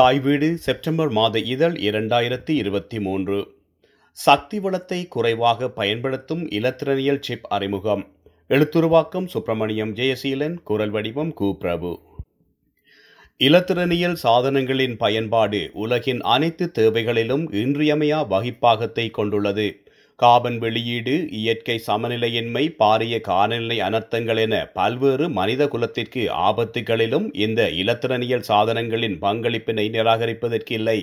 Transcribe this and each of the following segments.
தாய் வீடு செப்டம்பர் மாத இதழ் இரண்டாயிரத்தி இருபத்தி மூன்று. சக்தி வளத்தை குறைவாக பயன்படுத்தும் இலத்திரனியல் சிப் அறிமுகம். எழுத்துருவாக்கம் சுப்பிரமணியம் ஜெயசீலன் குரல் வடிவம் கு. பிரபு. இலத்திரனியல் சாதனங்களின் பயன்பாடு உலகின் அனைத்து தேவைகளிலும் இன்றியமையா வகிப்பாகத்தை கொண்டுள்ளது. காபன் வெளியீடு இயற்கை சமநிலையின்மை பாரிய காலநிலை அனர்த்தங்கள் என பல்வேறு மனித குலத்திற்கு ஆபத்துகளிலும் இந்த இலத்திரனியல் சாதனங்களின் பங்களிப்பினை நிராகரிப்பதற்கில்லை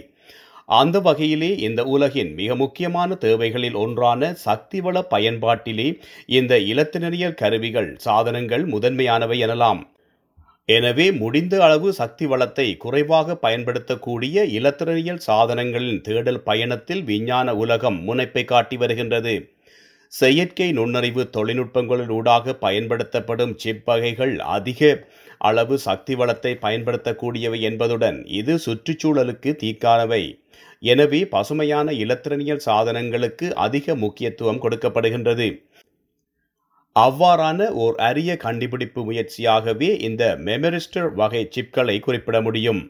அந்த வகையிலே இந்த உலகின் மிக முக்கியமான தேவைகளில் ஒன்றான சக்திவள பயன்பாட்டிலே இந்த இலத்திரனியல் கருவிகள் சாதனங்கள் முதன்மையானவை எனலாம். எனவே முடிந்த அளவு சக்தி வளத்தை குறைவாக பயன்படுத்தக்கூடிய இலத்திரனியல் சாதனங்களின் தேடல் பயணத்தில் விஞ்ஞான உலகம் முனைப்பை காட்டி வருகின்றது. செயற்கை நுண்ணறிவு தொழில்நுட்பங்களூடாக ஊடாக பயன்படுத்தப்படும் சிப் வகைகள் அதிக அளவு சக்தி வளத்தை பயன்படுத்தக்கூடியவை என்பதுடன் இது சுற்றுச்சூழலுக்கு தீக்கானவை. எனவே பசுமையான இலத்திரனியல் சாதனங்களுக்கு அதிக முக்கியத்துவம் கொடுக்கப்படுகின்றது. அவ்வாறான ஓர் அரிய கண்டுபிடிப்பு முயற்சியாகவே இந்த மெமரிஸ்டர் வகை சிப்களை குறிப்பிட முடியும்.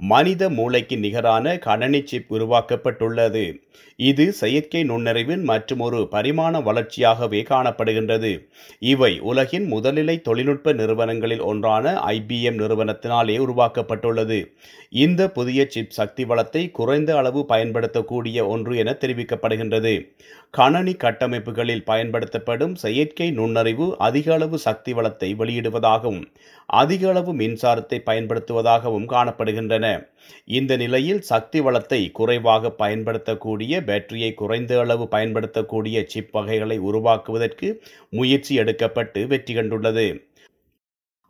மனித மூளைக்கு நிகரான கணனி சிப் உருவாக்கப்பட்டுள்ளது. இது செயற்கை நுண்ணறிவின் மற்றும் ஒரு பரிமாண வளர்ச்சியாகவே காணப்படுகின்றது. இவை உலகின் முதலிலை தொழில்நுட்ப நிறுவனங்களில் ஒன்றான ஐபிஎம் நிறுவனத்தினாலே உருவாக்கப்பட்டுள்ளது. இந்த புதிய சிப் சக்தி வளத்தை குறைந்த அளவு பயன்படுத்தக்கூடிய ஒன்று என தெரிவிக்கப்படுகின்றது. கணனி கட்டமைப்புகளில் பயன்படுத்தப்படும் செயற்கை நுண்ணறிவு அதிக அளவு சக்தி வளத்தை வெளியிடுவதாகவும் அதிக அளவு மின்சாரத்தை பயன்படுத்துவதாகவும் காணப்படுகின்றன. இந்த நிலையில் சக்தி வளத்தை குறைவாக பயன்படுத்தக்கூடிய பேட்டரியை குறைந்த அளவு பயன்படுத்தக்கூடிய சிப் வகைகளை உருவாக்குவதற்கு முயற்சி எடுக்கப்பட்டு வெற்றி கண்டுள்ளது.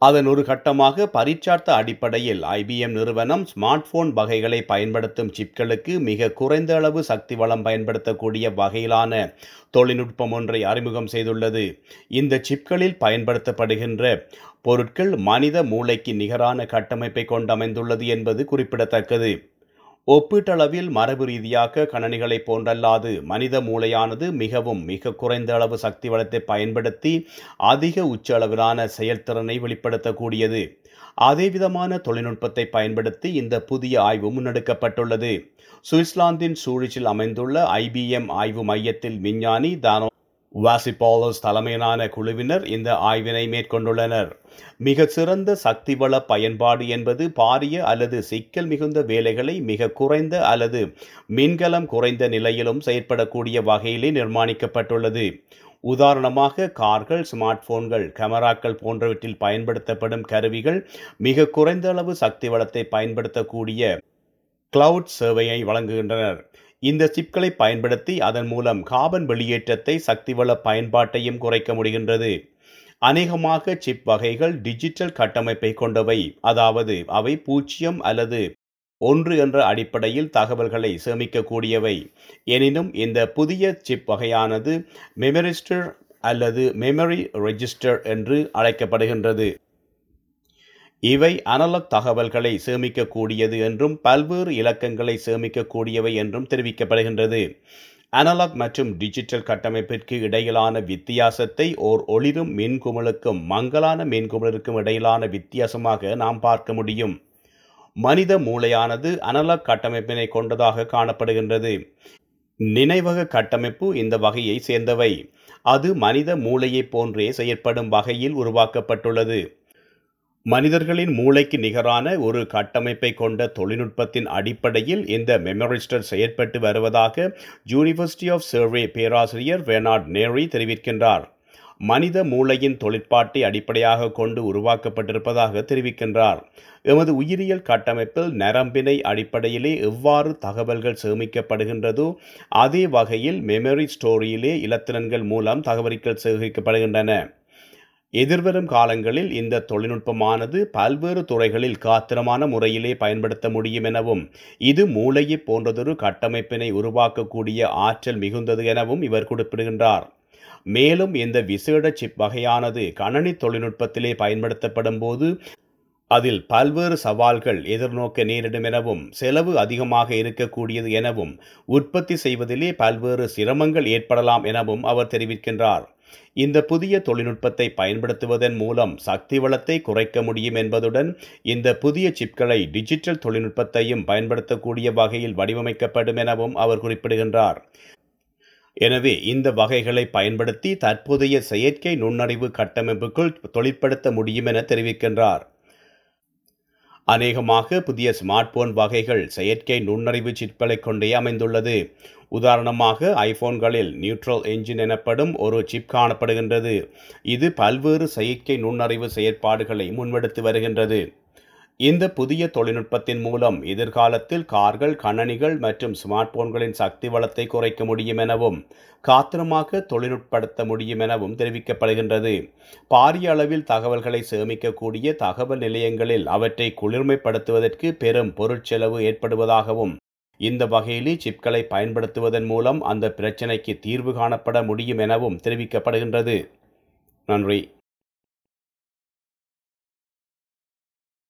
அதன் ஒரு கட்டமாக பரீட்சார்த்த அடிப்படையில் ஐபிஎம் நிறுவனம் ஸ்மார்ட் போன் வகைகளை பயன்படுத்தும் சிப்களுக்கு மிக குறைந்த அளவு சக்தி வளம் பயன்படுத்தக்கூடிய வகையிலான தொழில்நுட்பம் ஒன்றை அறிமுகம் செய்துள்ளது. இந்த சிப்களில் பயன்படுத்தப்படுகின்ற பொருட்கள் மனித மூளைக்கு நிகரான கட்டமைப்பை கொண்டமைந்துள்ளது என்பது குறிப்பிடத்தக்கது. ஒப்பீட்டளவில் மரபு ரீதியாக கணனிகளை போன்றல்லாது மனித மூளையானது மிகவும் மிக குறைந்த அளவு சக்தி வளத்தை பயன்படுத்தி அதிக உச்ச அளவிலான செயல்திறனை வெளிப்படுத்தக்கூடியது. அதே விதமான தொழில்நுட்பத்தை பயன்படுத்தி இந்த புதிய ஆய்வு முன்னெடுக்கப்பட்டுள்ளது. சுவிட்சர்லாந்தின் சூழிச்சில் அமைந்துள்ள ஐபிஎம் ஆய்வு மையத்தில் விஞ்ஞானி தானோ வாசிபாலஸ் தலைமையிலான குழுவினர் இந்த ஆய்வினை மேற்கொண்டுள்ளனர். மிக சிறந்த சக்தி வள பயன்பாடு என்பது பாரிய அல்லது சிக்கல் மிகுந்த வேலைகளை மிக குறைந்த அல்லது மின்கலம் குறைந்த நிலையிலும் செயற்படக்கூடிய வகையிலே நிர்மாணிக்கப்பட்டுள்ளது. உதாரணமாக கார்கள் ஸ்மார்ட் போன்கள் கேமராக்கள் போன்றவற்றில் பயன்படுத்தப்படும் கருவிகள் மிக குறைந்த அளவு சக்தி வளத்தை பயன்படுத்தக்கூடிய கிளவுட் சேவையை வழங்குகின்றனர். இந்த சிப்களை பயன்படுத்தி அதன் மூலம் காபன் வெளியேற்றத்தை சக்திவள பயன்பாட்டையும் குறைக்க முடிகின்றது. அநேகமாக சிப் வகைகள் டிஜிட்டல் கட்டமைப்பை கொண்டவை. அதாவது அவை பூஜ்ஜியம் அல்லது ஒன்று என்ற அடிப்படையில் தகவல்களை சேமிக்கக்கூடியவை. எனினும் இந்த புதிய சிப் வகையானது மெமரிஸ்டர் அல்லது மெமரி ரெஜிஸ்டர் என்று அழைக்கப்படுகின்றது. இவை அனலக் தகவல்களை சேமிக்கக்கூடியது என்றும் பல்வேறு இலக்கங்களை சேமிக்கக்கூடியவை என்றும் தெரிவிக்கப்படுகின்றது. அனலாக் மற்றும் டிஜிட்டல் கட்டமைப்பிற்கு இடையிலான வித்தியாசத்தை ஓர் ஒளிரும் மின்குமிழுக்கும் மங்கலான மின்குமிழுக்கும் இடையிலான வித்தியாசமாக நாம் பார்க்க முடியும். மனித மூளையானது அனலாக் கட்டமைப்பினை கொண்டதாக காணப்படுகின்றது. நினைவக கட்டமைப்பு இந்த வகையை சேர்ந்தவை. அது மனித மூளையைப் போன்றே செயற்படும் வகையில் உருவாக்கப்பட்டுள்ளது. மனிதர்களின் மூளைக்கு நிகரான ஒரு கட்டமைப்பை கொண்ட தொழில்நுட்பத்தின் அடிப்படையில் இந்த மெமரிஸ்டர் செயற்பட்டு வருவதாக யூனிவர்சிட்டி ஆஃப் சர்வே பேராசிரியர் வேனார்ட் நேரி தெரிவிக்கின்றார். மனித மூளையின் தொழிற்பாட்டை அடிப்படையாக கொண்டு உருவாக்கப்பட்டிருப்பதாக தெரிவிக்கின்றார். எமது உயிரியல் கட்டமைப்பில் நரம்பினை அடிப்படையிலே எவ்வாறு தகவல்கள் சேமிக்கப்படுகின்றதோ அதே வகையில் மெமரி ஸ்டோரியிலே இலத்திரன்கள் மூலம் தகவல்கள் சேகரிக்கப்படுகின்றன. எதிர்வரும் காலங்களில் இந்த தொழில்நுட்பமானது பல்வேறு துறைகளில் காத்திரமான முறையிலே பயன்படுத்த முடியும் எனவும் இது மூளையை போன்றதொரு கட்டமைப்பினை உருவாக்கக்கூடிய ஆற்றல் மிகுந்தது எனவும் இவர் குறிப்பிடுகின்றார். மேலும் இந்த விசேட சிப் வகையானது கணனி தொழில்நுட்பத்திலே பயன்படுத்தப்படும் போது அதில் பல்வேறு சவால்கள் எதிர்நோக்க நேரிடும் எனவும் செலவு அதிகமாக இருக்கக்கூடியது எனவும் உற்பத்தி செய்வதிலே பல்வேறு சிரமங்கள் ஏற்படலாம் எனவும் அவர் தெரிவிக்கின்றார். இந்த புதிய தொழில்நுட்பத்தை பயன்படுத்துவதன் மூலம் சக்தி வளத்தை குறைக்க முடியும் என்பதுடன் இந்த புதிய சிப்களை டிஜிட்டல் தொழில்நுட்பத்தையும் பயன்படுத்தக்கூடிய வகையில் வடிவமைக்கப்படும் எனவும் அவர் குறிப்பிடுகின்றார். எனவே இந்த வகைகளை பயன்படுத்தி தற்போதைய செயற்கை நுண்ணறிவு கட்டமைப்புக்குள் தொழிற்படுத்த முடியும் என தெரிவிக்கின்றார். அநேகமாக புதிய ஸ்மார்ட் போன் வகைகள் செயற்கை நுண்ணறிவு சிப்களை கொண்டே அமைந்துள்ளது. உதாரணமாக ஐபோன்களில் நியூட்ரல் என்ஜின் எனப்படும் ஒரு சிப் காணப்படுகின்றது. இது பல்வேறு செயற்கை நுண்ணறிவு செயற்பாடுகளை முன்னெடுத்து வருகின்றது. இந்த புதிய தொழில்நுட்பத்தின் மூலம் எதிர்காலத்தில் கார்கள் கணனிகள் மற்றும் ஸ்மார்ட் போன்களின் சக்தி வளத்தை குறைக்க முடியும் எனவும் காத்திரமாக தொழில்நுட்படுத்த முடியும் எனவும் தெரிவிக்கப்படுகின்றது. பாரிய அளவில் தகவல்களை சேமிக்கக்கூடிய தகவல் நிலையங்களில் அவற்றை குளிர்மைப்படுத்துவதற்கு பெரும் பொருட்செலவு ஏற்படுவதாகவும் இந்த வகையிலே சிப்களை பயன்படுத்துவதன் மூலம் அந்த பிரச்சினைக்கு தீர்வு காணப்பட முடியும் எனவும் தெரிவிக்கப்படுகின்றது. நன்றி.